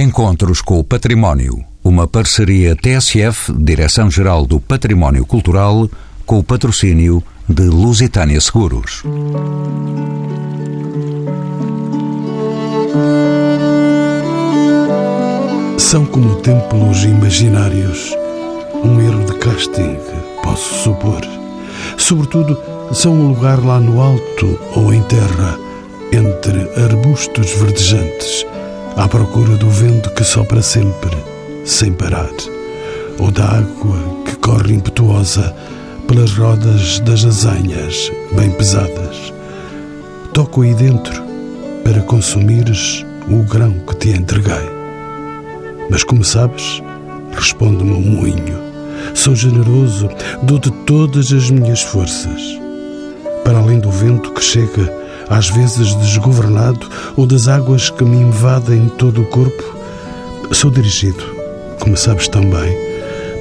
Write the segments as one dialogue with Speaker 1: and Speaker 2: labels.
Speaker 1: Encontros com o Património. Uma parceria TSF, Direção-Geral do Património Cultural, com o patrocínio de Lusitânia Seguros.
Speaker 2: São como templos imaginários, um erro de casting, posso supor. Sobretudo, são um lugar lá no alto ou em terra, entre arbustos verdejantes, à procura do vento que sopra sempre, sem parar, ou da água que corre impetuosa pelas rodas das azanhas bem pesadas. Toco aí dentro para consumires o grão que te entreguei. Mas como sabes, responde-me o moinho. Sou generoso, dou-te todas as minhas forças. Para além do vento que chega, às vezes desgovernado, ou das águas que me invadem todo o corpo, sou dirigido, como sabes também,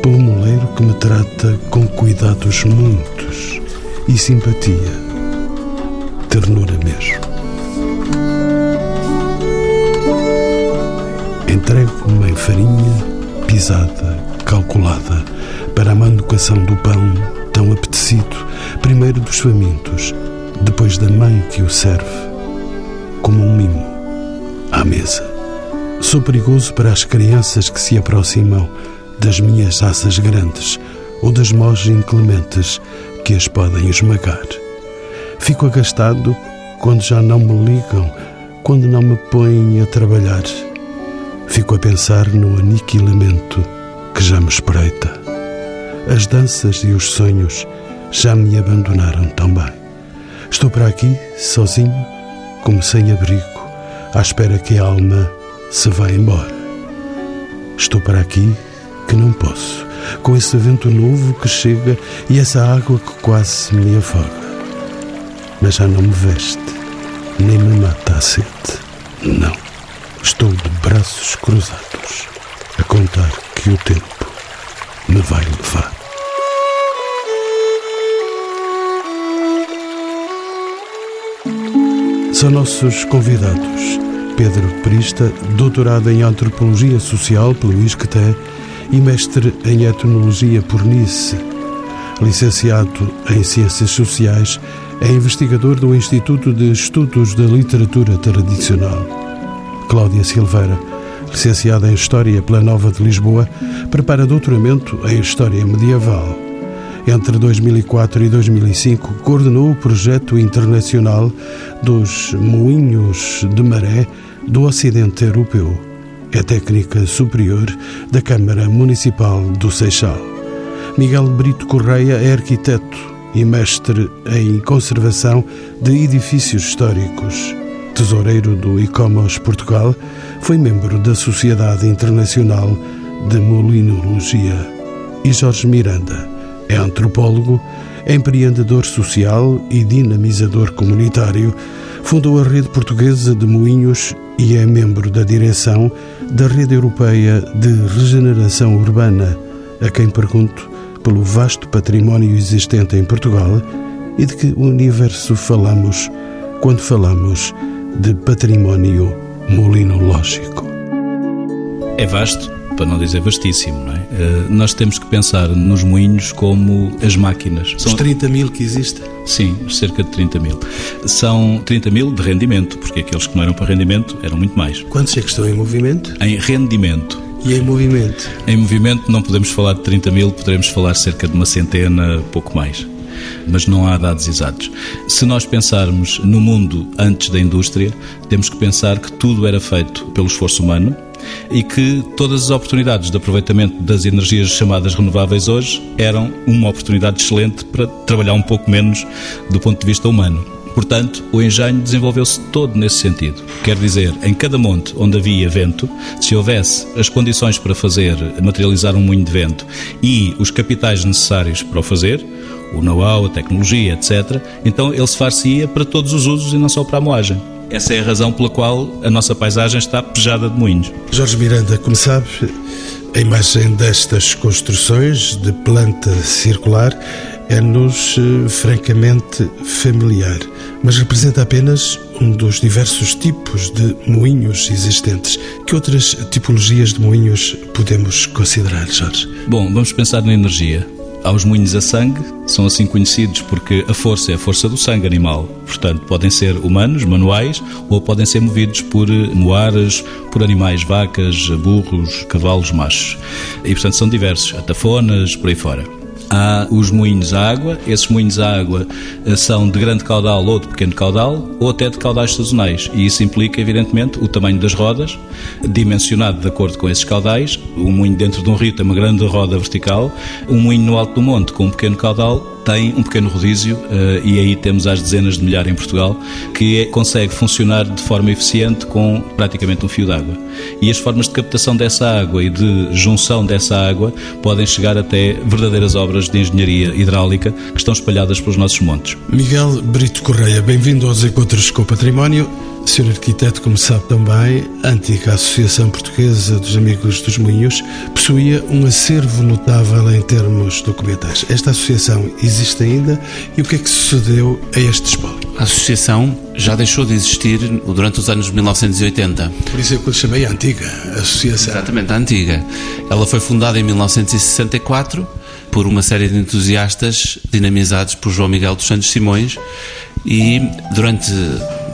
Speaker 2: pelo moleiro que me trata com cuidados muitos e simpatia, ternura mesmo. Entrego-me em farinha pisada, calculada, para a manucação do pão tão apetecido, primeiro dos famintos, depois da mãe que o serve, como um mimo à mesa. Sou perigoso para as crianças que se aproximam das minhas asas grandes ou das mãos inclementes que as podem esmagar. Fico agastado quando já não me ligam, quando não me põem a trabalhar. Fico a pensar no aniquilamento que já me espreita. As danças e os sonhos já me abandonaram também. Estou para aqui, sozinho, como sem abrigo, à espera que a alma se vá embora. Estou para aqui que não posso, com esse vento novo que chega e essa água que quase me afoga. Mas já não me veste, nem me mata a sede. Não. Estou de braços cruzados, a contar que o tempo me vai levar. São nossos convidados Pedro Perista, doutorado em Antropologia Social pelo ISCTE e mestre em Etnologia por Nice. Licenciado em Ciências Sociais, é investigador do Instituto de Estudos da Literatura Tradicional. Cláudia Silveira, licenciada em História pela Nova de Lisboa, prepara doutoramento em História Medieval. Entre 2004 e 2005, coordenou o projeto internacional dos Moinhos de Maré do Ocidente Europeu. É técnica superior da Câmara Municipal do Seixal. Miguel Brito Correia é arquiteto e mestre em conservação de edifícios históricos. Tesoureiro do ICOMOS Portugal, foi membro da Sociedade Internacional de Molinologia. E Jorge Miranda é antropólogo, empreendedor social e dinamizador comunitário. Fundou a Rede Portuguesa de Moinhos e é membro da direção da Rede Europeia de Regeneração Urbana, a quem pergunto pelo vasto património existente em Portugal e de que universo falamos quando falamos de património molinológico.
Speaker 3: É vasto, para não dizer vastíssimo, não é? Uh, nós temos que pensar nos moinhos como as máquinas.
Speaker 2: São... Os 30 mil que existem?
Speaker 3: Sim, cerca de 30 mil. São 30 mil de rendimento, porque aqueles que não eram para rendimento eram muito mais.
Speaker 2: Quantos é que estão em movimento?
Speaker 3: Em rendimento.
Speaker 2: E em movimento?
Speaker 3: Em movimento não podemos falar de 30 mil, poderemos falar cerca de uma centena, pouco mais mas não há dados exatos. Se nós pensarmos no mundo antes da indústria, temos que pensar que tudo era feito pelo esforço humano e que todas as oportunidades de aproveitamento das energias chamadas renováveis hoje eram uma oportunidade excelente para trabalhar um pouco menos do ponto de vista humano. Portanto, o engenho desenvolveu-se todo nesse sentido. Quer dizer, em cada monte onde havia vento, se houvesse as condições para fazer, materializar um moinho de vento e os capitais necessários para o fazer, o know-how, a tecnologia, etc., então ele se far-se-ia para todos os usos e não só para a moagem. Essa é a razão pela qual a nossa paisagem está pejada de moinhos.
Speaker 2: Jorge Miranda, como sabe, a imagem destas construções de planta circular é-nos eh, francamente familiar, mas representa apenas um dos diversos tipos de moinhos existentes. Que outras tipologias de moinhos podemos considerar, Jorge?
Speaker 3: Bom, vamos pensar na energia. Há os moinhos a sangue, são assim conhecidos porque a força é a força do sangue animal. Portanto, podem ser humanos, manuais, ou podem ser movidos por eh, moares, por animais, vacas, burros, cavalos machos. E, portanto, são diversos, atafonas, por aí fora. Há os moinhos à água, esses moinhos à água eh, são de grande caudal ou de pequeno caudal, ou até de caudais sazonais. E isso implica, evidentemente, o tamanho das rodas, dimensionado de acordo com esses caudais. Um moinho dentro de um rio tem uma grande roda vertical, um moinho no alto do monte com um pequeno caudal tem um pequeno rodízio uh, e aí temos às dezenas de milhares em Portugal que é, consegue funcionar de forma eficiente com praticamente um fio d'água. E as formas de captação dessa água e de junção dessa água podem chegar até verdadeiras obras de engenharia hidráulica que estão espalhadas pelos nossos montes.
Speaker 2: Miguel Brito Correia, bem-vindo aos Encontros com o Património. Sr. Arquiteto, como sabe também, a antiga Associação Portuguesa dos Amigos dos Moinhos possuía um acervo notável em termos documentais. Esta associação existe ainda e o que é que sucedeu a este espólio?
Speaker 4: A associação já deixou de existir durante os anos 1980.
Speaker 2: Por isso é que eu chamei a antiga associação.
Speaker 4: Exatamente, a antiga. Ela foi fundada em 1964 por uma série de entusiastas dinamizados por João Miguel dos Santos Simões e durante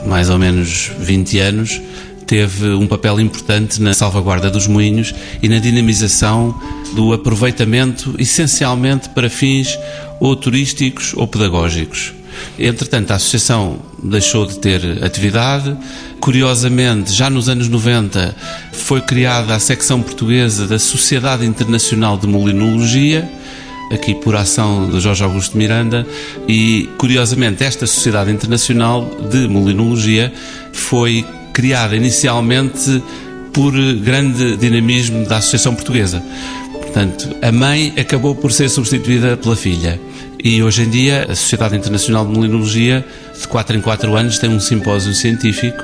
Speaker 4: mais ou menos 20 anos, teve um papel importante na salvaguarda dos moinhos e na dinamização do aproveitamento, essencialmente para fins ou turísticos ou pedagógicos. Entretanto, a associação deixou de ter atividade. Curiosamente, já nos anos 90 foi criada a secção portuguesa da Sociedade Internacional de Molinologia aqui por ação de Jorge Augusto Miranda, e curiosamente esta Sociedade Internacional de Molinologia foi criada inicialmente por grande dinamismo da Associação Portuguesa. Portanto, a mãe acabou por ser substituída pela filha. E hoje em dia a Sociedade Internacional de Molinologia, de 4 em 4 anos, tem um simpósio científico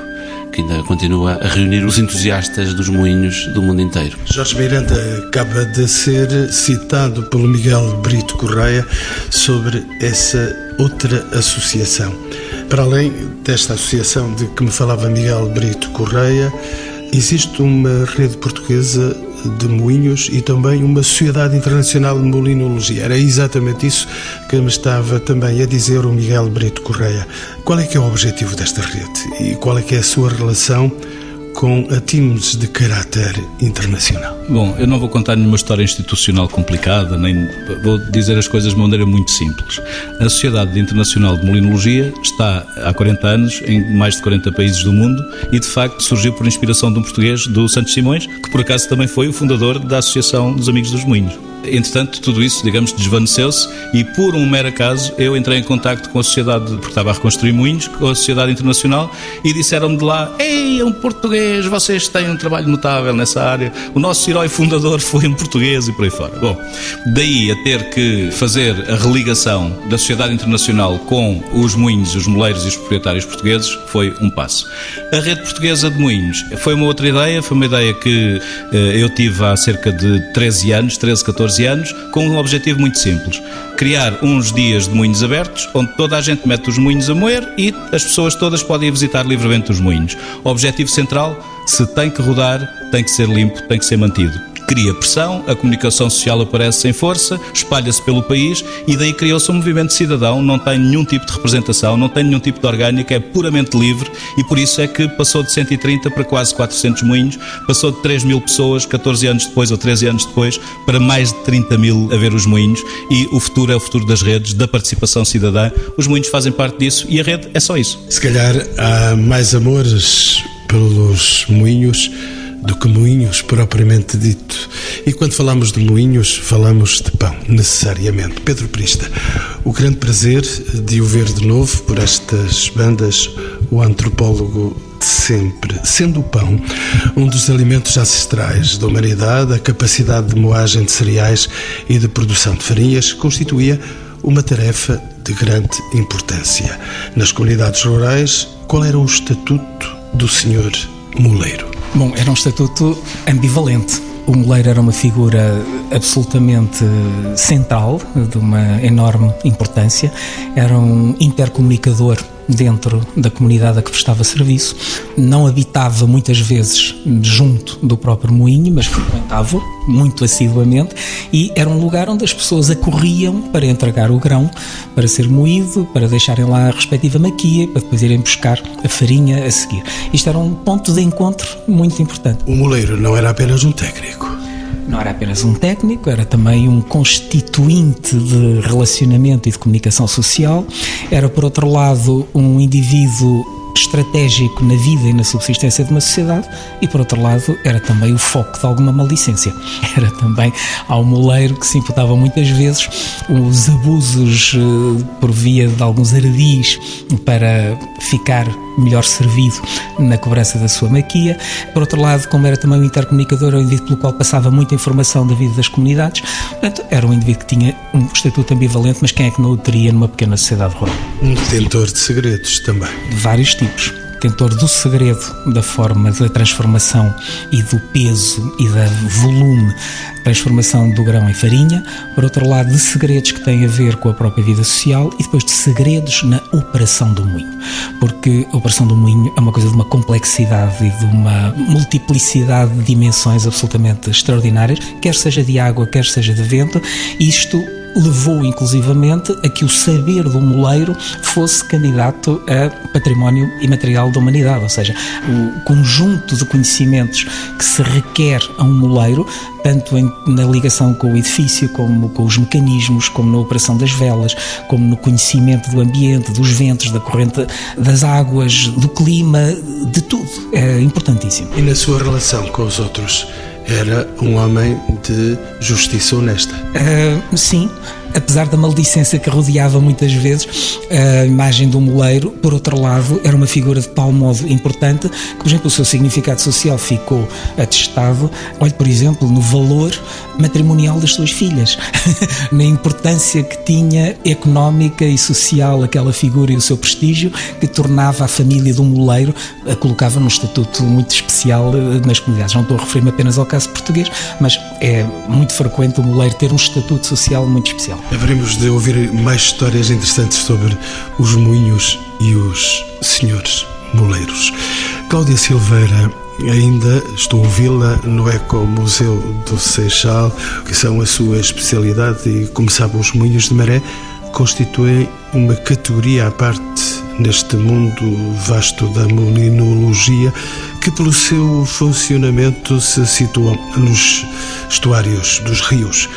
Speaker 4: que ainda continua a reunir os entusiastas dos moinhos do mundo inteiro.
Speaker 2: Jorge Miranda acaba de ser citado pelo Miguel Brito Correia sobre essa outra associação. Para além desta associação de que me falava Miguel Brito Correia, existe uma rede portuguesa de moinhos e também uma Sociedade Internacional de Molinologia. Era exatamente isso que me estava também a dizer o Miguel Brito Correia. Qual é que é o objetivo desta rede e qual é que é a sua relação com atinos de caráter internacional?
Speaker 3: Bom, eu não vou contar nenhuma história institucional complicada, nem vou dizer as coisas de maneira muito simples. A Sociedade Internacional de Molinologia está há 40 anos em mais de 40 países do mundo e, de facto, surgiu por inspiração de um português, do Santos Simões, que por acaso também foi o fundador da Associação dos Amigos dos Moinhos. Entretanto, tudo isso, digamos, desvaneceu-se e, por um mero acaso, eu entrei em contato com a sociedade, porque estava a reconstruir moinhos, com a Sociedade Internacional, e disseram-me de lá: Ei, é um português, vocês têm um trabalho notável nessa área, o nosso herói fundador foi um português e por aí fora. Bom, daí a ter que fazer a religação da Sociedade Internacional com os moinhos, os moleiros e os proprietários portugueses foi um passo. A rede portuguesa de moinhos foi uma outra ideia, foi uma ideia que eh, eu tive há cerca de 13 anos, 13, 14 14 anos, com um objetivo muito simples: criar uns dias de moinhos abertos, onde toda a gente mete os moinhos a moer e as pessoas todas podem visitar livremente os moinhos. Objetivo central: se tem que rodar, tem que ser limpo, tem que ser mantido cria pressão, a comunicação social aparece sem força, espalha-se pelo país e daí criou-se um movimento cidadão, não tem nenhum tipo de representação, não tem nenhum tipo de orgânica, é puramente livre e por isso é que passou de 130 para quase 400 moinhos, passou de 3 mil pessoas 14 anos depois ou 13 anos depois para mais de 30 mil a ver os moinhos e o futuro é o futuro das redes, da participação cidadã. Os moinhos fazem parte disso e a rede é só isso.
Speaker 2: Se calhar há mais amores pelos moinhos do que moinhos propriamente dito. E quando falamos de moinhos, falamos de pão, necessariamente. Pedro Prista, o grande prazer de o ver de novo por estas bandas, o antropólogo de sempre, sendo o pão um dos alimentos ancestrais da humanidade, a capacidade de moagem de cereais e de produção de farinhas constituía uma tarefa de grande importância. Nas comunidades rurais, qual era o estatuto do senhor moleiro?
Speaker 5: Bom, era um estatuto ambivalente. O moleiro era uma figura absolutamente central, de uma enorme importância, era um intercomunicador dentro da comunidade a que prestava serviço. Não habitava muitas vezes junto do próprio moinho, mas frequentava muito assiduamente e era um lugar onde as pessoas acorriam para entregar o grão, para ser moído, para deixarem lá a respectiva maquia, para depois irem buscar a farinha a seguir. Isto era um ponto de encontro muito importante.
Speaker 2: O moleiro não era apenas um técnico.
Speaker 5: Não era apenas um técnico, era também um constituinte de relacionamento e de comunicação social. Era, por outro lado, um indivíduo estratégico na vida e na subsistência de uma sociedade e, por outro lado, era também o foco de alguma maledicência. Era também ao moleiro que se imputavam muitas vezes os abusos eh, por via de alguns ardis para ficar melhor servido na cobrança da sua maquia. Por outro lado, como era também um intercomunicador, era um indivíduo pelo qual passava muita informação da vida das comunidades, portanto, era um indivíduo que tinha um estatuto ambivalente, mas quem é que não o teria numa pequena sociedade rural?
Speaker 2: Um detentor de segredos também.
Speaker 5: De vários tipos detentor do segredo da forma da transformação e do peso e da volume transformação do grão em farinha, por outro lado, de segredos que têm a ver com a própria vida social e depois de segredos na operação do moinho. Porque a operação do moinho é uma coisa de uma complexidade e de uma multiplicidade de dimensões absolutamente extraordinárias, quer seja de água, quer seja de vento, isto levou inclusivamente a que o saber do moleiro fosse candidato a património imaterial da humanidade, ou seja, o conjunto de conhecimentos que se requer a um moleiro, tanto em, na ligação com o edifício, como com os mecanismos, como na operação das velas, como no conhecimento do ambiente, dos ventos, da corrente das águas, do clima, de tudo. É importantíssimo.
Speaker 2: E na sua relação com os outros? Era um homem de justiça honesta.
Speaker 5: Uh, sim, apesar da maldicência que rodeava muitas vezes a imagem do moleiro, por outro lado, era uma figura de tal modo importante que, por exemplo, o seu significado social ficou atestado. Olhe, por exemplo, no valor matrimonial das suas filhas, na importância que tinha económica e social aquela figura e o seu prestígio, que tornava a família do moleiro, a colocava num estatuto muito especial eh, nas comunidades. Não estou a referir-me apenas ao caso português, mas é muito frequente o moleiro ter um estatuto social muito especial.
Speaker 2: Haveremos de ouvir mais histórias interessantes sobre os moinhos e os senhores moleiros. Cláudia Silveira, ainda estou a ouvi-la no Eco Museu do Seixal, que são a sua especialidade, e como sabe, os moinhos de maré constituem uma categoria à parte neste mundo vasto da molinologia, que pelo seu funcionamento se situa nos estuários dos rios.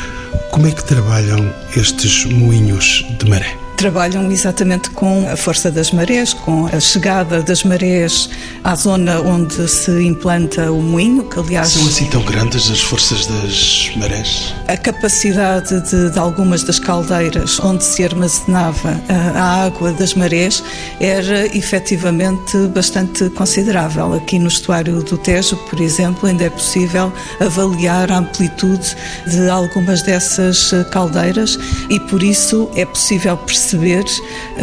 Speaker 2: Como é que trabalham estes moinhos de maré?
Speaker 6: Trabalham exatamente com a força das marés, com a chegada das marés à zona onde se implanta o moinho, que aliás...
Speaker 2: São assim tão grandes as forças das marés?
Speaker 6: A capacidade de, de algumas das caldeiras onde se armazenava a, a, água das marés era efetivamente bastante considerável. Aqui no estuário do Tejo, por exemplo, ainda é possível avaliar a amplitude de algumas dessas caldeiras e por isso é possível perceber perceber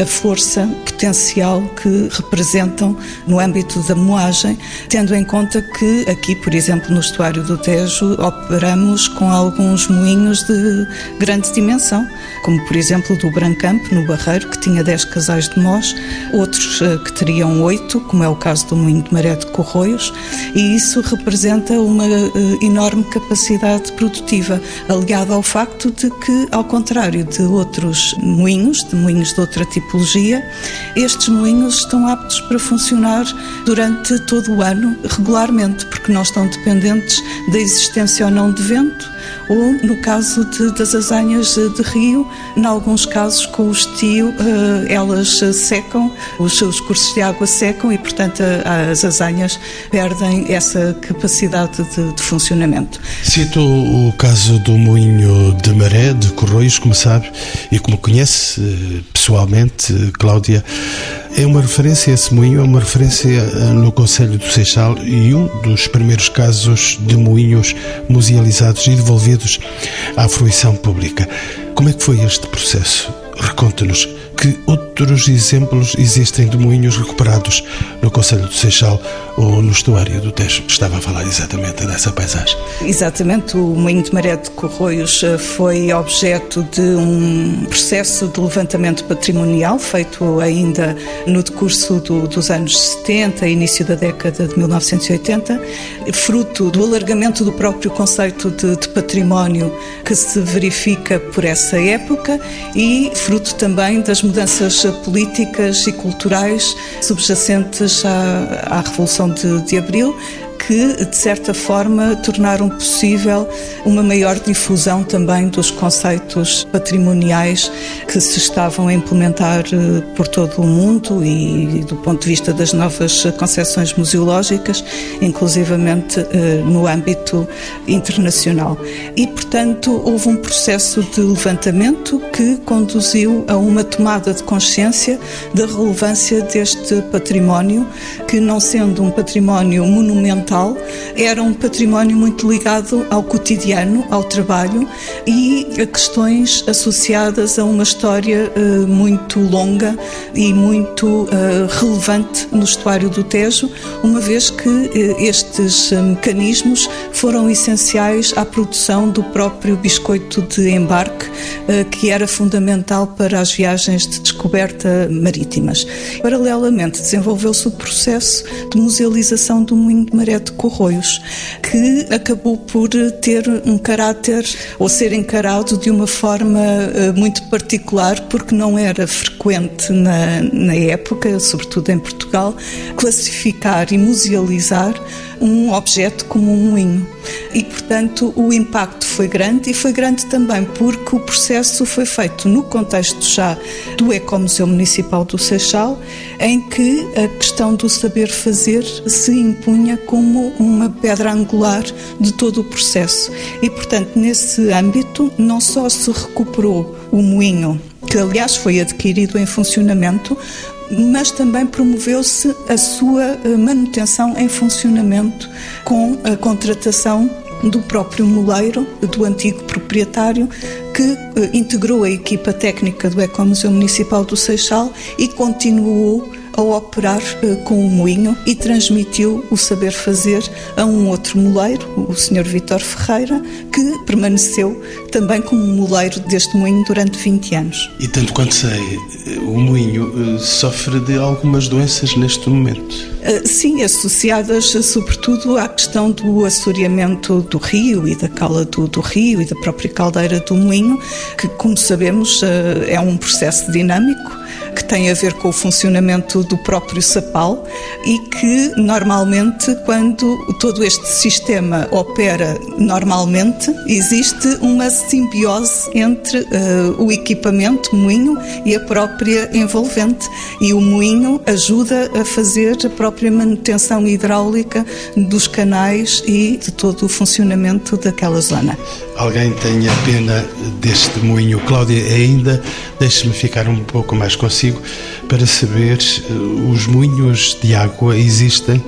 Speaker 6: a força potencial que representam no âmbito da moagem, tendo em conta que aqui, por exemplo, no estuário do Tejo, operamos com alguns moinhos de grande dimensão, como por exemplo do Brancampo, no Barreiro, que tinha 10 casais de mós, que teriam 8, como é o caso do moinho de Maré de Corroios, e isso representa uma eh, enorme capacidade produtiva, aliada ao facto de que, ao contrário de outros moinhos, de moinhos de outra tipologia, estes moinhos estão aptos para funcionar durante todo o ano regularmente, porque não estão dependentes da existência ou não de vento, ou no caso de, das azanhas de rio, em alguns casos com o estio eh, elas secam, os seus cursos de água secam e, portanto, as azanhas perdem essa capacidade de, de funcionamento.
Speaker 2: Cito o caso do moinho de maré de Corroios, como sabe e como conhece eh, pessoalmente, Cláudia, é uma referência, esse moinho é uma referência eh, no Conselho do Seixal e um dos primeiros casos de moinhos musealizados e devolvidos à fruição pública. Como é que foi este processo? Reconte-nos Que outros exemplos existem de moinhos recuperados no Conselho do Seixal ou no estuário do Tejo? Estava a falar exatamente dessa paisagem.
Speaker 6: Exatamente, o moinho de Maré de Corroios eh, foi objeto de um processo de levantamento patrimonial feito ainda no decurso do, dos anos 70, início da década de 1980, fruto do alargamento do próprio conceito de, de património que se verifica por essa época e fruto também das mudanças políticas e culturais subjacentes à, à Revolução de, de Abril, que, de certa forma, tornaram possível uma maior difusão também dos conceitos patrimoniais que se estavam a implementar eh, por todo o mundo e, do ponto de vista das novas concepções museológicas, inclusivamente eh, no âmbito internacional. E, portanto, houve um processo de levantamento que conduziu a uma tomada de consciência da relevância deste património, que, não sendo um património monumental, era um património muito ligado ao cotidiano, ao trabalho e a questões associadas a uma história uh, muito longa e muito uh, relevante no estuário do Tejo, uma vez que uh, estes mecanismos foram essenciais à produção do próprio biscoito de embarque, que era fundamental para as viagens de descoberta marítimas. Paralelamente, desenvolveu-se o processo de musealização do moinho de maré de Corroios, que acabou por ter um caráter ou ser encarado de uma forma eh, muito particular, porque não era frequente na, na época, sobretudo em Portugal, classificar e musealizar um objeto como um moinho. E, portanto, o impacto foi grande e foi grande também porque o processo foi feito no contexto já do Ecomuseu Municipal do Seixal, em que a questão do saber fazer se impunha como uma pedra angular de todo o processo. E, portanto, nesse âmbito, não só se recuperou o moinho que aliás foi adquirido em funcionamento, mas também promoveu-se a sua eh, manutenção em funcionamento com a contratação do próprio moleiro, do antigo proprietário, que eh, integrou a equipa técnica do Ecomuseu Municipal do Seixal e continuou a operar uh, com o moinho e transmitiu o saber fazer a um outro moleiro, o Sr. Vitor Ferreira, que permaneceu também como moleiro deste moinho durante 20 anos.
Speaker 2: E tanto quanto sei, o moinho uh, sofre de algumas doenças neste momento.
Speaker 6: Sim, associadas sobretudo à questão do assoreamento do rio e da cala do, do rio e da própria caldeira do moinho, que, como sabemos, é um processo dinâmico que tem a ver com o funcionamento do próprio sapal e que normalmente quando todo este sistema opera normalmente existe uma simbiose entre uh, o equipamento moinho e a própria envolvente e o moinho ajuda a fazer a própria manutenção hidráulica dos canais e de todo o funcionamento daquela zona.
Speaker 2: Alguém tenha pena deste moinho. Cláudia, ainda deixe-me ficar um pouco mais consigo para saber eh, os moinhos de água existem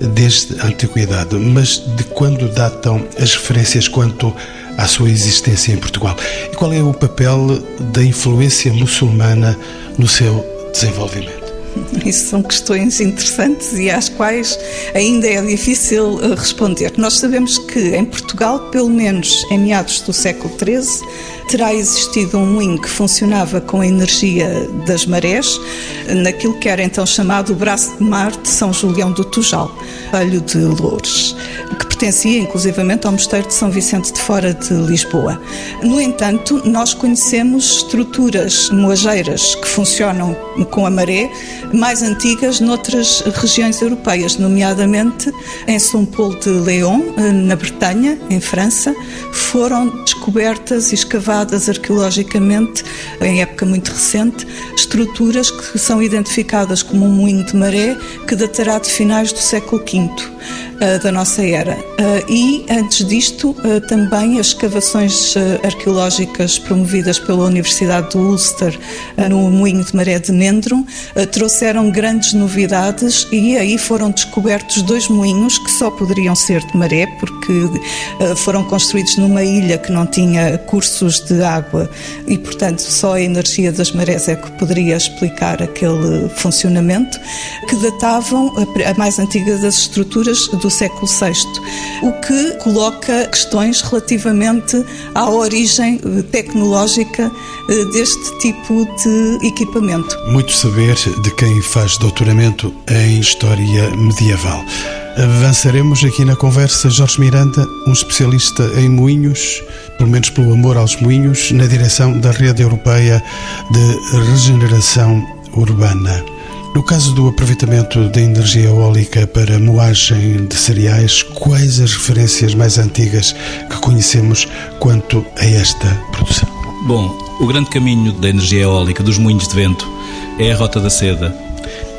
Speaker 2: desde a antiguidade, mas de quando datam as referências quanto à sua existência em Portugal? E qual é o papel da influência muçulmana no seu desenvolvimento?
Speaker 6: Isso são questões interessantes e às quais ainda é difícil eh, responder. Nós sabemos que em Portugal, pelo menos em meados do século XIII, terá existido um moinho que funcionava com a energia das marés, naquilo que era então chamado o braço de mar de São Julião do Tujal, Alho de Loures, que pertencia inclusivamente ao Mosteiro de São Vicente de Fora de Lisboa. No entanto, nós conhecemos estruturas moageiras que funcionam com a maré mais antigas noutras regiões europeias, nomeadamente em São Paulo de León, na Bretanha, em França, foram descobertas e escavadas arqueologicamente, em época muito recente, estruturas que são identificadas como um moinho de maré que datará de finais do século V da nossa era. Uh, e, antes disto, uh, também as escavações arqueológicas promovidas pela Universidade de Ulster no moinho de maré de Nendron trouxeram grandes novidades e aí foram descobertos dois moinhos que só poderiam ser de maré, porque foram construídos numa ilha que não tinha cursos de água e, portanto, só a energia das marés é que poderia explicar aquele funcionamento, que datavam a mais antiga das estruturas do século VI, o que coloca questões relativamente à origem tecnológica eh, deste tipo de equipamento.
Speaker 2: Muito saber de quem faz doutoramento em História Medieval. Avançaremos aqui na conversa Jorge Miranda, um especialista em moinhos, pelo menos pelo amor aos moinhos, na direção da Rede Europeia de Regeneração Urbana. No caso do aproveitamento da energia eólica para moagem de cereais, quais as referências mais antigas que conhecemos quanto a esta produção?
Speaker 3: Bom, o grande caminho da energia eólica, dos moinhos de vento, é a Rota da Seda.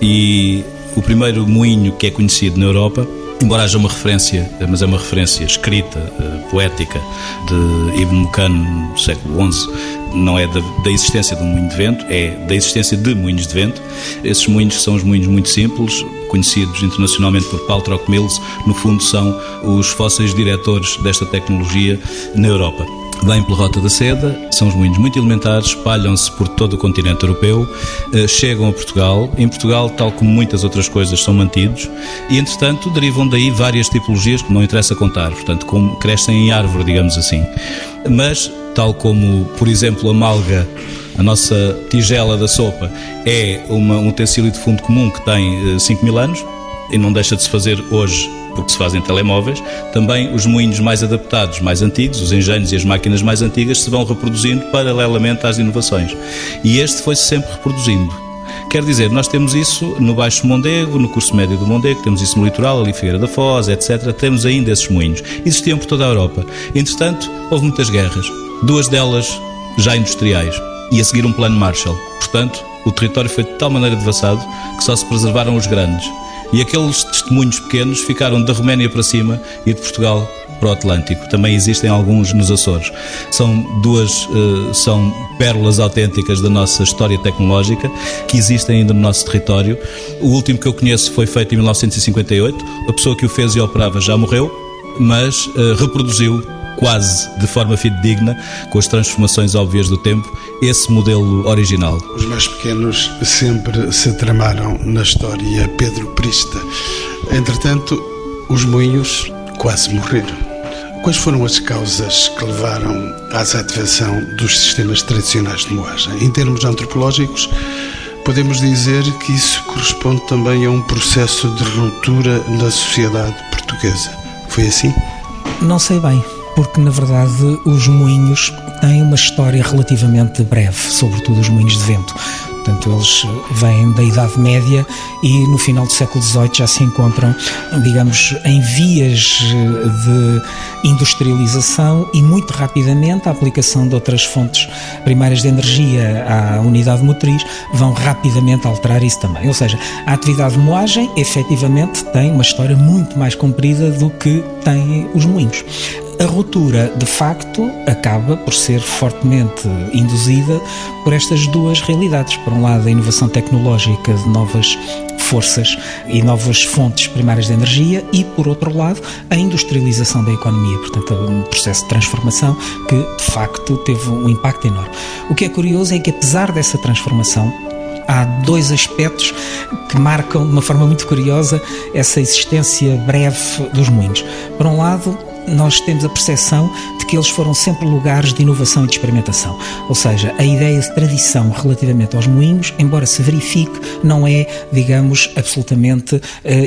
Speaker 3: E o primeiro moinho que é conhecido na Europa, embora haja uma referência, mas é uma referência escrita, eh, poética, de Ibn Mukan, do século XI, não é da, da, existência de um moinho de vento, é da existência de moinhos de vento. Esses moinhos são os moinhos muito simples, conhecidos internacionalmente por Paltrock Mills, no fundo são os fósseis diretores desta tecnologia na Europa vêm pela Rota da Seda, são os moinhos muito elementares, espalham-se por todo o continente europeu, eh, chegam a Portugal. Em Portugal, tal como muitas outras coisas, são mantidos e, entretanto, derivam daí várias tipologias que não interessa contar, portanto, como crescem em árvore, digamos assim. Mas, tal como, por exemplo, a malga a nossa tigela da sopa é uma, um utensílio de fundo comum que tem 5 eh, mil anos e não deixa de se fazer hoje porque se fazem telemóveis, também os moinhos mais adaptados, mais antigos, os engenhos e as máquinas mais antigas se vão reproduzindo paralelamente às inovações. E este foi-se sempre reproduzindo. Quer dizer, nós temos isso no Baixo Mondego, no curso médio do Mondego, temos isso no litoral, ali Figueira da Foz, etc. Temos ainda esses moinhos. Existiam por toda a Europa. Entretanto, houve muitas guerras, duas delas já industriais, e a seguir um plano Marshall. Portanto, o território foi de tal maneira devassado que só se preservaram os grandes. E aqueles testemunhos pequenos ficaram da Roménia para cima e de Portugal para o Atlântico. Também existem alguns nos Açores. São duas uh, são pérolas autênticas da nossa história tecnológica que existem ainda no nosso território. O último que eu conheço foi feito em 1958. A pessoa que o fez e operava já morreu, mas uh, reproduziu quase de forma fidedigna, com as transformações óbvias do tempo, esse modelo original.
Speaker 2: Os mais pequenos sempre se tramaram na história Pedro Prista. Entretanto, os moinhos quase morreram. Quais foram as causas que levaram à desativação dos sistemas tradicionais de moagem? Em termos antropológicos, podemos dizer que isso corresponde também a um processo de ruptura na sociedade portuguesa. Foi assim?
Speaker 5: Não sei bem porque na verdade os moinhos têm uma história relativamente breve, sobretudo os moinhos de vento. Portanto, eles vêm da Idade Média e no final do século XVIII já se encontram, digamos, em vias de industrialização e muito rapidamente a aplicação de outras fontes primárias de energia à unidade motriz vão rapidamente alterar isso também. Ou seja, a atividade de moagem efetivamente tem uma história muito mais comprida do que têm os moinhos. A ruptura, de facto, acaba por ser fortemente induzida por estas duas realidades. Por um lado, a inovação tecnológica de novas forças e novas fontes primárias de energia e, por outro lado, a industrialização da economia. Portanto, um processo de transformação que, de facto, teve um impacto enorme. O que é curioso é que, apesar dessa transformação, há dois aspectos que marcam de uma forma muito curiosa essa existência breve dos moinhos. Por um lado, nós temos a percepção de que eles foram sempre lugares de inovação e de experimentação. Ou seja, a ideia de tradição relativamente aos moinhos, embora se verifique, não é, digamos, absolutamente uh,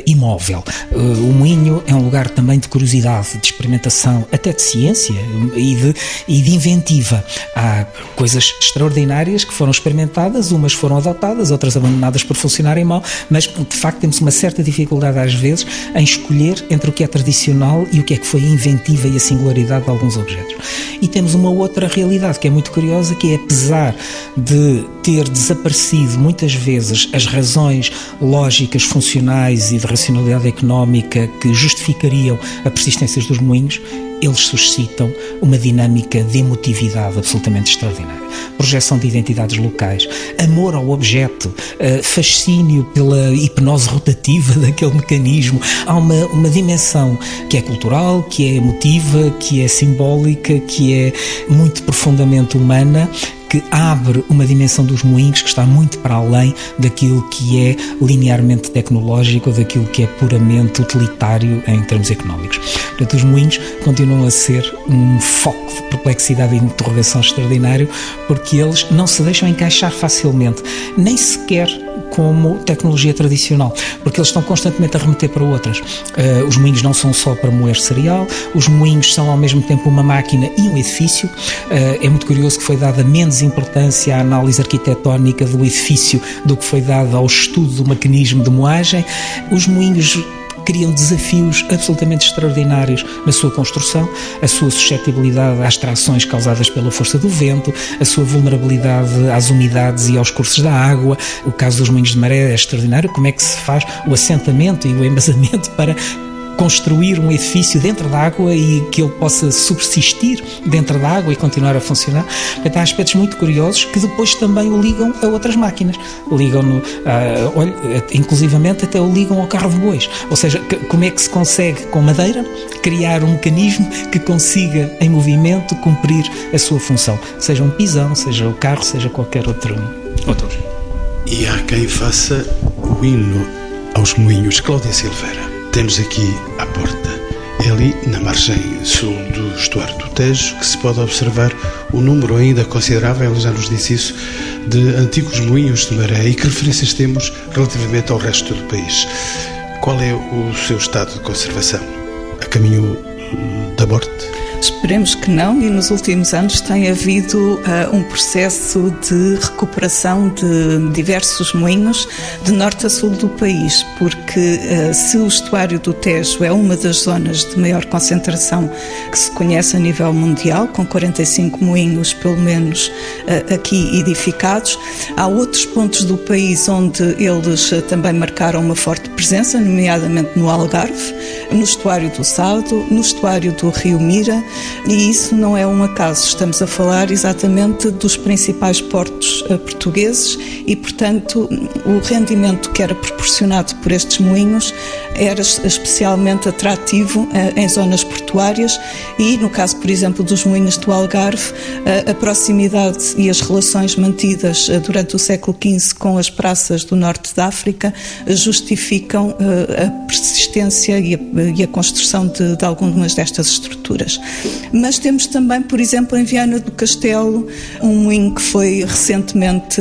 Speaker 5: imóvel. Uh, o moinho é um lugar também de curiosidade, de experimentação, até de ciência e de, e de inventiva. Há coisas extraordinárias que foram experimentadas, umas foram adotadas, outras abandonadas por funcionarem mal, mas de facto temos uma certa dificuldade às vezes em escolher entre o que é tradicional e o que é que foi inventado inventiva e a singularidade de alguns objetos. E temos uma outra realidade que é muito curiosa, que é apesar de ter desaparecido muitas vezes as razões lógicas, funcionais e de racionalidade económica que justificariam a persistência dos moinhos, eles suscitam uma dinâmica de emotividade absolutamente extraordinária. Projeção de identidades locais, amor ao objeto, eh, fascínio pela hipnose rotativa daquele mecanismo. Há uma, uma dimensão que é cultural, que é emotiva, que é simbólica, que é muito profundamente humana, que abre uma dimensão dos moinhos que está muito para além daquilo que é linearmente tecnológico, daquilo que é puramente utilitário em termos económicos. Portanto, os moinhos continuam a ser um foco de perplexidade e interrogação extraordinário, porque eles não se deixam encaixar facilmente, nem sequer como tecnologia tradicional, porque eles estão constantemente a remeter para outras. Uh, os moinhos não são só para moer cereal, os moinhos são ao mesmo tempo uma máquina e um edifício. Uh, é muito curioso que foi dada menos importância à análise arquitetónica do edifício do que foi dada ao estudo do mecanismo de moagem. Os moinhos criam desafios absolutamente extraordinários na sua construção, a sua suscetibilidade às trações causadas pela força do vento, a sua vulnerabilidade às umidades e aos cursos da água. O caso dos moinhos de maré é extraordinário. Como é que se faz o assentamento e o embasamento para construir um edifício dentro da água e que ele possa subsistir dentro da água e continuar a funcionar. Portanto, há aspectos muito curiosos que depois também o ligam a outras máquinas. Ligam-no, olha, inclusivamente até o ligam ao carro de bois. Ou seja, como é que se consegue, com madeira, criar um mecanismo que consiga, em movimento, cumprir a sua função. Seja um pisão, seja o carro, seja qualquer outro. outro.
Speaker 2: E há quem faça o hino aos moinhos. Cláudia Silveira temos aqui à porta. É ali, na margem sul do estuário do Tejo, que se pode observar o número ainda considerável, já nos disse isso, de antigos moinhos de maré e que referências temos relativamente ao resto do país. Qual é o seu estado de conservação? A caminho da morte?
Speaker 6: Esperemos que não, e nos últimos anos tem havido uh, um processo de recuperação de diversos moinhos de norte a sul do país, porque uh, se o estuário do Tejo é uma das zonas de maior concentração que se conhece a nível mundial, com 45 moinhos pelo menos uh, aqui edificados, há outros pontos do país onde eles também marcaram uma forte presença, nomeadamente no Algarve, no estuário do Sado, no estuário do Rio Mira, e isso não é um acaso. Estamos a falar exatamente dos principais portos uh, portugueses e, portanto, o rendimento que era proporcionado por estes moinhos era especialmente atrativo uh, em zonas portuárias e, no caso, por exemplo, dos moinhos do Algarve, uh, a proximidade e as relações mantidas durante o século XV com as praças do norte da África justificam a persistência e a, e a construção de, de algumas destas estruturas. Mas temos também, por exemplo, em Viana do Castelo, um moinho que foi recentemente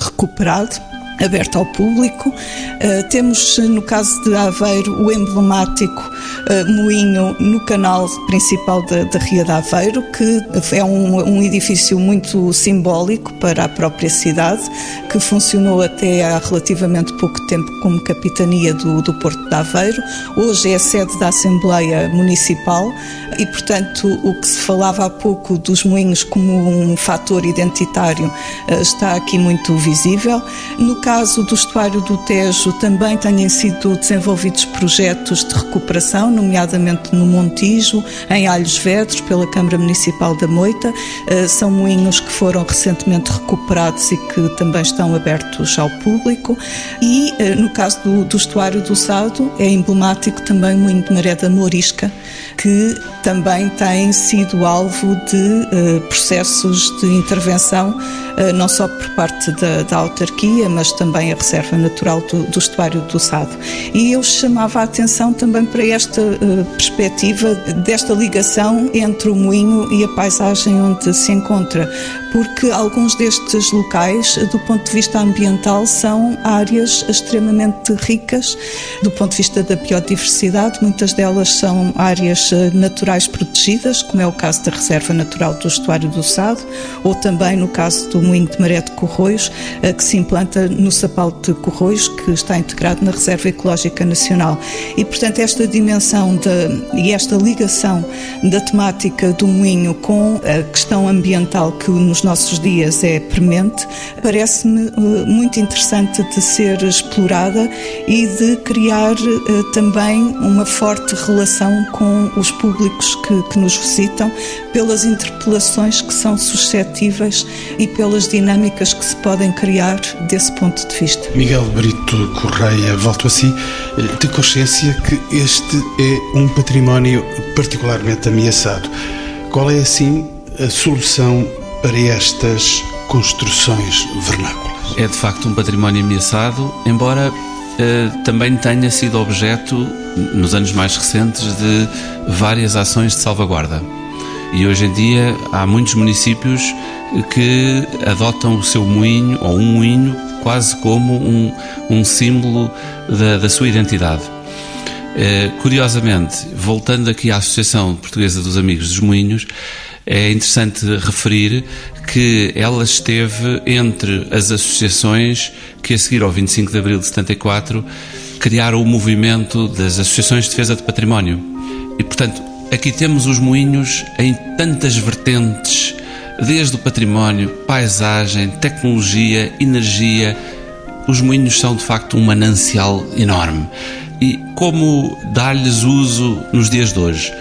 Speaker 6: recuperado aberto ao público. Uh, temos, no caso de Aveiro, o emblemático uh, moinho no canal principal da, da Ria de Aveiro, que é um, um, edifício muito simbólico para a própria cidade, que funcionou até há relativamente pouco tempo como capitania do, do Porto de Aveiro. Hoje é sede da Assembleia Municipal e, portanto, o que se falava há pouco dos moinhos como um fator identitário uh, está aqui muito visível. No caso do estuário do Tejo, também têm sido desenvolvidos projetos de recuperação, nomeadamente no Montijo, em Alhos Vedros, pela Câmara Municipal da Moita. Eh, são moinhos que foram recentemente recuperados e que também estão abertos ao público. E, eh, no caso do, do estuário do Sado, é emblemático também o moinho de Maré da Morisca, que também tem sido alvo de uh, processos de intervenção, não só por parte da, da, autarquia, mas também a Reserva Natural do, do Estuário do Sado. E eu chamava a atenção também para esta uh, perspectiva desta ligação entre o moinho e a paisagem onde se encontra, porque alguns destes locais, do ponto de vista ambiental, são áreas extremamente ricas do ponto de vista da biodiversidade, muitas delas são áreas naturais protegidas, como é o caso da Reserva Natural do Estuário do Sado, ou também no caso do Moinho de Maré de Corroios, eh, que se implanta no Sapal de Corroios, que está integrado na Reserva Ecológica Nacional. E, portanto, esta dimensão de, e esta ligação da temática do moinho com a questão ambiental que nos nos nossos dias é premente, parece-me muito interessante de ser explorada e de criar também uma forte relação com os públicos que, que nos visitam, pelas interpelações que são suscetíveis e pelas dinâmicas que se podem criar desse ponto de vista.
Speaker 2: Miguel Brito Correia, volto a si, tem consciência que este é um património particularmente ameaçado. Qual é, assim, a solução para estas construções vernáculas?
Speaker 4: É de facto um património ameaçado, embora eh, também tenha sido objeto, nos anos mais recentes, de várias ações de salvaguarda. E hoje em dia há muitos municípios que adotam o seu moinho, ou um moinho, quase como um, um símbolo da, da sua identidade. Eh, curiosamente, voltando aqui à Associação Portuguesa dos Amigos dos Moinhos, é interessante referir que ela esteve entre as associações que, a seguir ao 25 de abril de 74, criaram o movimento das Associações de Defesa de Património. E, portanto, aqui temos os moinhos em tantas vertentes, desde o património, paisagem, tecnologia, energia. Os moinhos são, de facto, um manancial enorme. E como dar-lhes uso nos dias de hoje?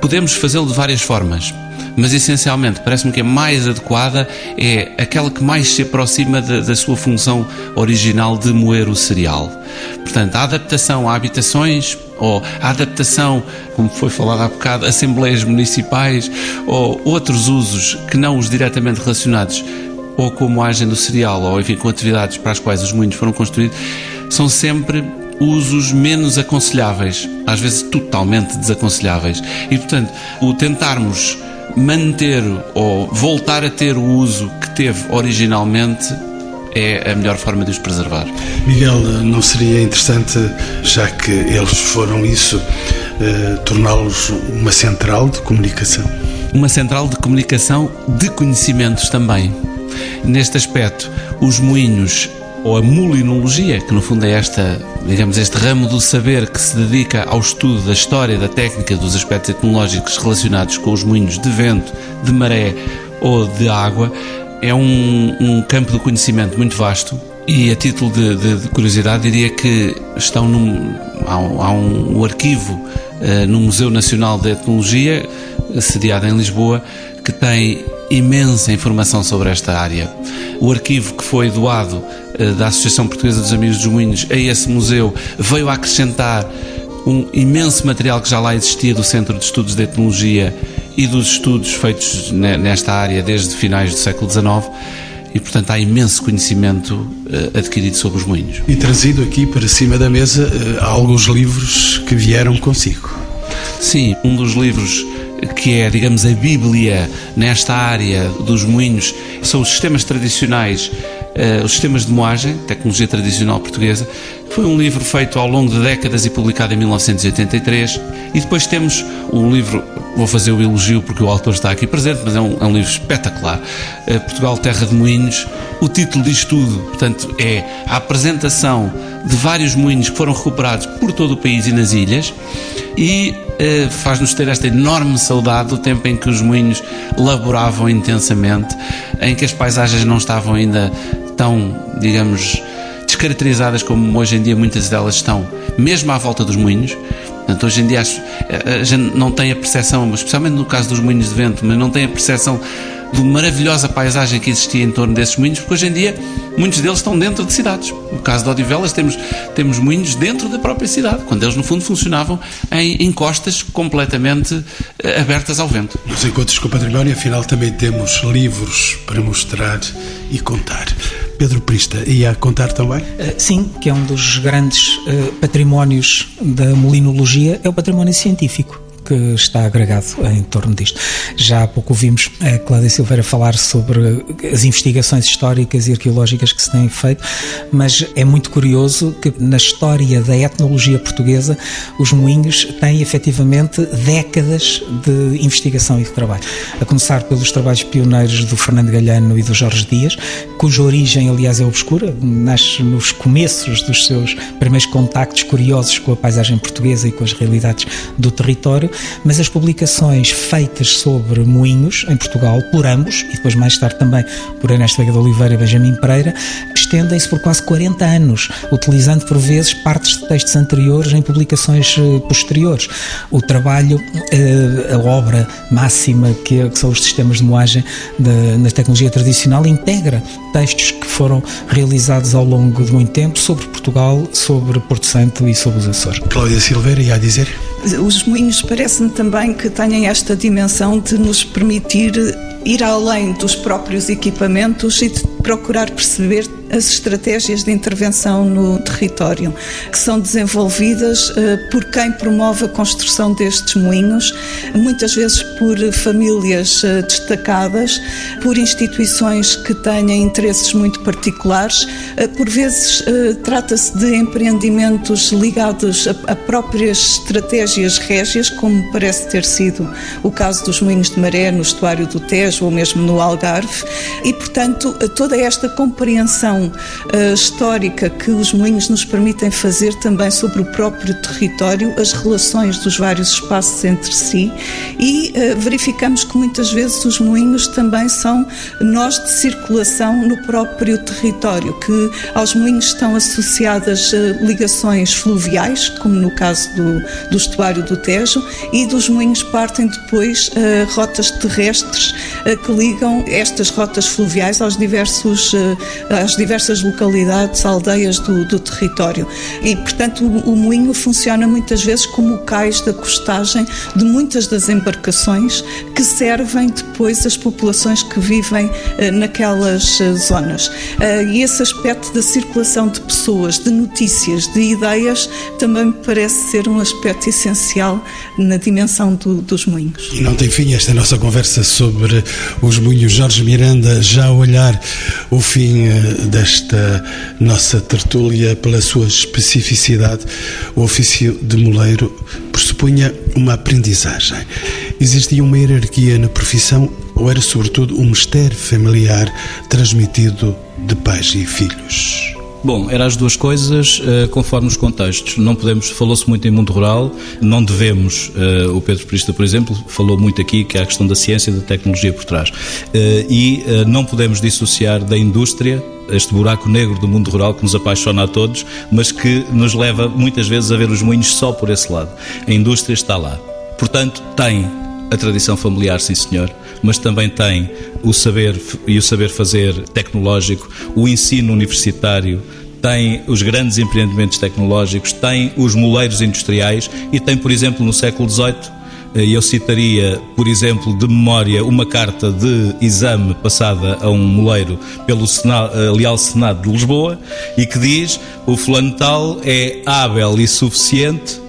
Speaker 4: Podemos fazê-lo de várias formas mas essencialmente parece-me que a mais adequada é aquela que mais se aproxima de, da sua função original de moer o cereal. Portanto, a adaptação a habitações ou a adaptação, como foi falado há bocado, assembleias municipais ou outros usos que não os diretamente relacionados ou com a moagem do cereal ou enfim com atividades para as quais os moinhos foram construídos, são sempre usos menos aconselháveis, às vezes totalmente desaconselháveis. E portanto, o tentarmos manter ou voltar a ter o uso que teve originalmente é a melhor forma de os preservar.
Speaker 2: Miguel, não seria interessante, já que eles foram isso, eh, torná-los uma central de comunicação?
Speaker 4: Uma central de comunicação de conhecimentos também. Neste aspecto, os moinhos ou a mulinologia, que no fundo é esta, digamos, este ramo do saber que se dedica ao estudo da história, da técnica, dos aspectos etnológicos relacionados com os moinhos de vento, de maré ou de água, é um, um campo de conhecimento muito vasto. E a título de, de, de curiosidade, diria que estão num, há, um, há um arquivo uh, no Museu Nacional de Etnologia, sediado em Lisboa, que tem imensa informação sobre esta área. O arquivo que foi doado da Associação Portuguesa dos Amigos dos Moinhos a esse museu veio a acrescentar um imenso material que já lá existia do Centro de Estudos de Etnologia e dos estudos feitos nesta área desde finais do século XIX e, portanto, há imenso conhecimento uh, adquirido sobre os moinhos.
Speaker 2: E trazido aqui para cima da mesa uh, alguns livros que vieram consigo.
Speaker 4: Sim, um dos livros que é, digamos, a Bíblia nesta área dos moinhos, são os sistemas tradicionais uh, Os Sistemas de Moagem, Tecnologia Tradicional Portuguesa. Foi um livro feito ao longo de décadas e publicado em 1983. E depois temos um livro, vou fazer o elogio porque o autor está aqui presente, mas é um, é um livro espetacular. Uh, Portugal Terra de Moinhos. O título diz tudo, portanto, é a apresentação de vários moinhos que foram recuperados por todo o país e nas ilhas e faz-nos ter esta enorme saudade do tempo em que os moinhos laboravam intensamente, em que as paisagens não estavam ainda tão, digamos, descaracterizadas como hoje em dia muitas delas estão, mesmo à volta dos moinhos. Portanto, hoje em dia a gente não tem a percepção, especialmente no caso dos moinhos de vento, mas não tem a percepção de maravilhosa paisagem que existia em torno desses moinhos, porque hoje em dia muitos deles estão dentro de cidades. No caso de Odivelas, temos, temos moinhos dentro da própria cidade, quando eles no fundo funcionavam em encostas completamente eh, abertas ao vento.
Speaker 2: Nos encontros com o património, afinal, também temos livros para mostrar e contar. Pedro Prista ia contar também?
Speaker 5: Eh, sim, que é um dos grandes uh, patrimónios da molinologia, é o património científico que está agregado em torno disto. Já há pouco ouvimos a Cláudia Silveira falar sobre as investigações históricas e arqueológicas que se têm feito, mas é muito curioso que na história da etnologia portuguesa os moinhos têm efetivamente décadas de investigação e de trabalho. A começar pelos trabalhos pioneiros do Fernando Galhano e do Jorge Dias, cuja origem, aliás, é obscura, nasce nos começos dos seus primeiros contactos curiosos com a paisagem portuguesa e com as realidades do território, mas as publicações feitas sobre moinhos em Portugal, por ambos, e depois mais tarde também por Ernesto Veiga de Oliveira e Benjamin Pereira, estendem-se por quase 40 anos, utilizando por vezes partes de textos anteriores em publicações eh, posteriores. O trabalho, eh, a obra máxima que, são os sistemas de moagem na tecnologia tradicional, integra textos que foram realizados ao longo de muito tempo sobre Portugal, sobre Porto Santo e sobre os Açores.
Speaker 2: Cláudia Silveira, ia dizer?
Speaker 6: Os moinhos parece-me também que têm esta dimensão de nos permitir ir além dos próprios equipamentos e de procurar perceber as estratégias de intervenção no território, que são desenvolvidas eh, por quem promove a construção destes moinhos, muitas vezes por famílias eh, destacadas, por instituições que têm interesses muito particulares, eh, por vezes trata-se de empreendimentos ligados a próprias estratégias régias, como parece ter sido o caso dos moinhos de maré no estuário do Tejo ou mesmo no Algarve, e portanto toda esta compreensão uh, histórica que os moinhos nos permitem fazer também sobre o próprio território, as relações dos vários espaços entre si. E uh, verificamos que muitas vezes os moinhos também são nós de circulação no próprio território, que aos moinhos estão associadas uh, ligações fluviais, como no caso do, do estuário do Tejo, e dos moinhos partem depois rotas terrestres que ligam estas rotas fluviais aos diversos, às diversas localidades, aldeias do, do território. E, portanto, o, o, moinho funciona muitas vezes como o cais da costagem de muitas das embarcações que servem depois as populações que vivem eh, naquelas eh, zonas. Eh, e esse aspecto da circulação de pessoas, de notícias, de ideias, também me parece ser um aspecto essencial na dimensão do, dos moinhos.
Speaker 2: E não tem fim esta nossa conversa sobre os moinhos. Jorge Miranda, já a olhar o fim da desta nossa tertúlia, pela sua especificidade, o ofício de moleiro pressupunha uma aprendizagem. Existia uma hierarquia na profissão ou era, sobretudo, um mistério familiar transmitido de pais e filhos?
Speaker 3: Bom, eram as duas coisas uh, conforme os contextos. Não podemos, falou-se muito em mundo rural, não devemos, uh, o Pedro Prista, por exemplo, falou muito aqui que há a questão da ciência e da tecnologia por trás. Uh, e não podemos dissociar da indústria este buraco negro do mundo rural que nos apaixona a todos, mas que nos leva muitas vezes a ver os moinhos só por esse lado. A indústria está lá. Portanto, tem a tradição familiar, sim senhor, mas também tem o saber e o saber fazer tecnológico, o ensino universitário, tem os grandes empreendimentos tecnológicos, tem os moleiros industriais e tem, por exemplo, no século XVIII, eh, eu citaria, por exemplo, de memória, uma carta de exame passada a um moleiro pelo Senado, eh, Leal Senado de Lisboa e que diz o fulano tal é hábil e suficiente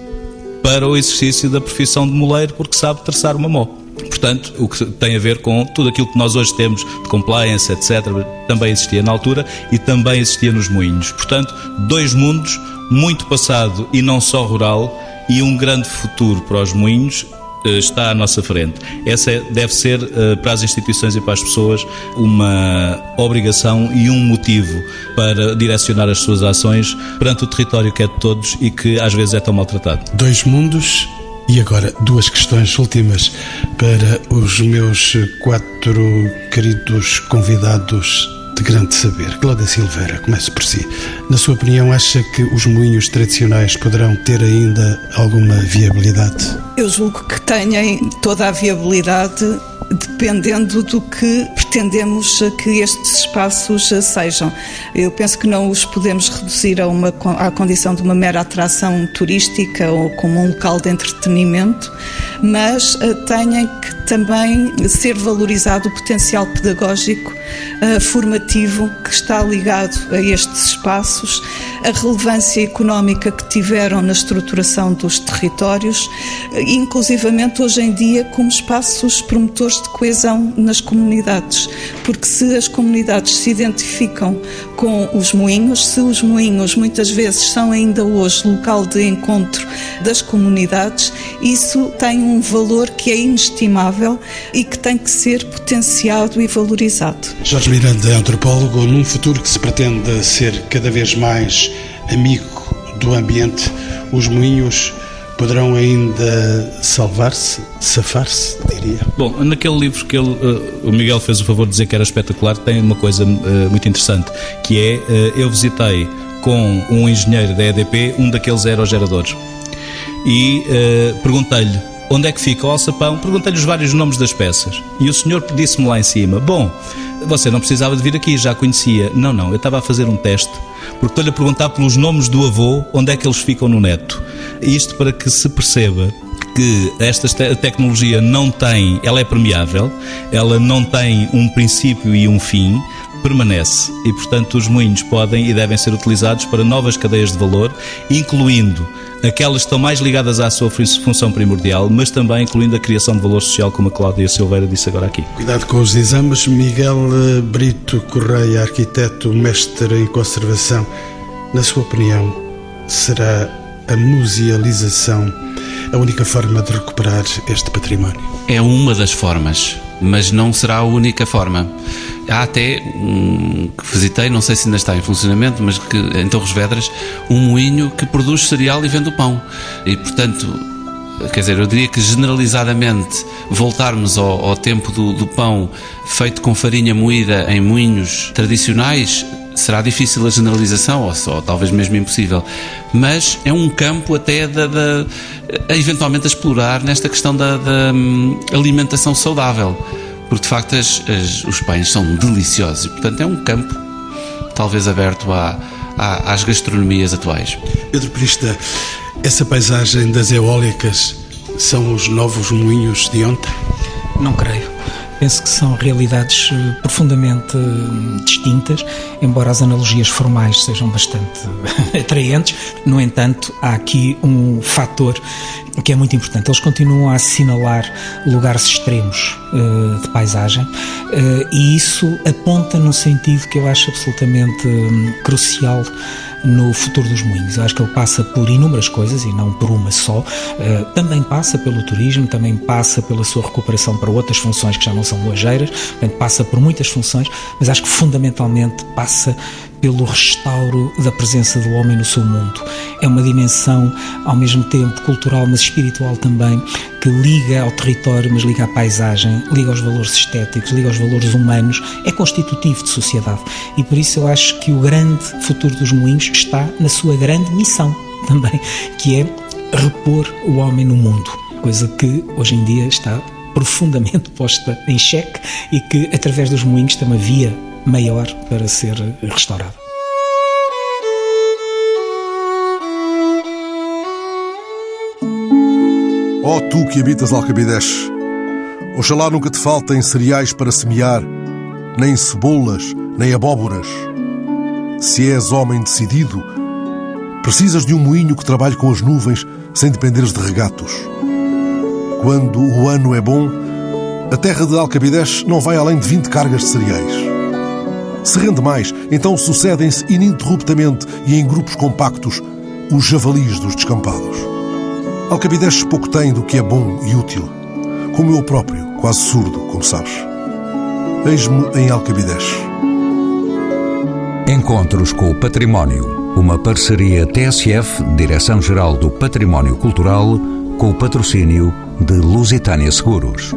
Speaker 3: para o exercício da profissão de moleiro porque sabe traçar uma mó. Portanto, o que tem a ver com tudo aquilo que nós hoje temos de compliance, etc., também existia na altura e também existia nos moinhos. Portanto, dois mundos, muito passado e não só rural, e um grande futuro para os moinhos eh, está à nossa frente. Essa é, deve ser eh, para as instituições e para as pessoas uma obrigação e um motivo para direcionar as suas ações perante o território que é de todos e que às vezes é tão maltratado.
Speaker 2: Dois mundos e agora, duas questões últimas para os meus quatro queridos convidados de grande saber. Cláudia Silveira, comece por si. Na sua opinião, acha que os moinhos tradicionais poderão ter ainda alguma viabilidade?
Speaker 6: Eu julgo que tenham toda a viabilidade dependendo do que pretendemos que estes espaços sejam. Eu penso que não os podemos reduzir a uma, à condição de uma mera atração turística ou como um local de entretenimento, mas uh, têm que também ser valorizado o potencial pedagógico uh, formativo que está ligado a estes espaços, a relevância económica que tiveram na estruturação dos territórios, uh, inclusivamente hoje em dia como espaços promotores de coesão nas comunidades, porque se as comunidades se identificam com os moinhos, se os moinhos muitas vezes são ainda hoje local de encontro das comunidades, isso tem um valor que é inestimável e que tem que ser potenciado e valorizado.
Speaker 2: Jorge Miranda é antropólogo. Num futuro que se pretende ser cada vez mais amigo do ambiente, os moinhos poderão ainda salvar-se, safar-se, diria.
Speaker 3: Bom, naquele livro que ele, uh, o Miguel fez o favor de dizer que era espetacular, tem uma coisa uh, muito interessante, que é, uh, eu visitei com um engenheiro da EDP um daqueles aerogeradores e perguntei-lhe onde é que fica o alçapão, perguntei-lhe os vários nomes das peças e o senhor disse-me lá em cima, bom, você não precisava de vir aqui, já conhecia. Não, não, eu estava a fazer um teste, porque estou-lhe a perguntar pelos nomes do avô, onde é que eles ficam no neto. Isto para que se perceba que esta te tecnologia não tem, ela é permeável, ela não tem um princípio e um fim, permanece e, portanto, os moinhos podem e devem ser utilizados para novas cadeias de valor, incluindo aquelas que estão mais ligadas à sua função primordial, mas também incluindo a criação de valor social, como a Cláudia Silveira disse agora aqui.
Speaker 2: Cuidado com os exames. Miguel eh, Brito Correia, arquiteto, mestre em conservação, na sua opinião, será a musealização a única forma de recuperar este património?
Speaker 4: É uma das formas, mas não será a única forma. Há até um que visitei, não sei se ainda está em funcionamento, mas que em Torres Vedras, um moinho que produz cereal e vende o pão. E portanto, quer dizer, eu diria que generalizadamente voltarmos ao, ao tempo do, do, pão feito com farinha moída em moinhos tradicionais será difícil a generalização, ou, ou talvez mesmo impossível, mas é um campo até da eventualmente a explorar nesta questão da, da hum, alimentação saudável porque de facto as, as, os pães são deliciosos e, portanto, é um campo talvez aberto à, à, às gastronomias atuais.
Speaker 2: Pedro Prista, essa paisagem das eólicas são os novos moinhos de ontem?
Speaker 5: Não creio. Penso que são realidades eh, profundamente eh, distintas, embora as analogias formais sejam bastante atraentes. No entanto, há aqui um fator que é muito importante. Eles continuam a assinalar lugares extremos uh, de paisagem uh, e isso aponta num sentido que eu acho absolutamente um, crucial no futuro dos moinhos. Eu acho que ele passa por inúmeras coisas e não por uma só. Uh, também passa pelo turismo, também passa pela sua recuperação para outras funções que já não são moageiras, portanto, passa por muitas funções, mas acho que fundamentalmente passa pelo restauro da presença do homem no seu mundo. É uma dimensão, ao mesmo tempo, cultural, mas espiritual também, que liga ao território, mas liga à paisagem, liga aos valores estéticos, liga aos valores humanos, é constitutivo de sociedade. E por isso eu acho que o grande futuro dos moinhos está na sua grande missão também, que é repor o homem no mundo, coisa que hoje em dia está profundamente posta em xeque e que através dos moinhos tem uma via maior para ser restaurado.
Speaker 7: Ó oh, tu que habitas Alcabidez, oxalá nunca te faltem cereais para semear, nem cebolas, nem abóboras. Se és homem decidido, precisas de um moinho que trabalhe com as nuvens sem dependeres de regatos. Quando o ano é bom, a terra de Alcabidez não vai além de 20 cargas de cereais. Se rende mais, então sucedem-se ininterruptamente e em grupos compactos os javalis dos descampados. Alcabides pouco tem do que é bom e útil, como eu próprio, quase surdo, como sabes. Eis-me em Alcabides.
Speaker 1: Encontros com o Património, uma parceria TSF, Direção-Geral do Património Cultural, com o patrocínio de Lusitânia Seguros.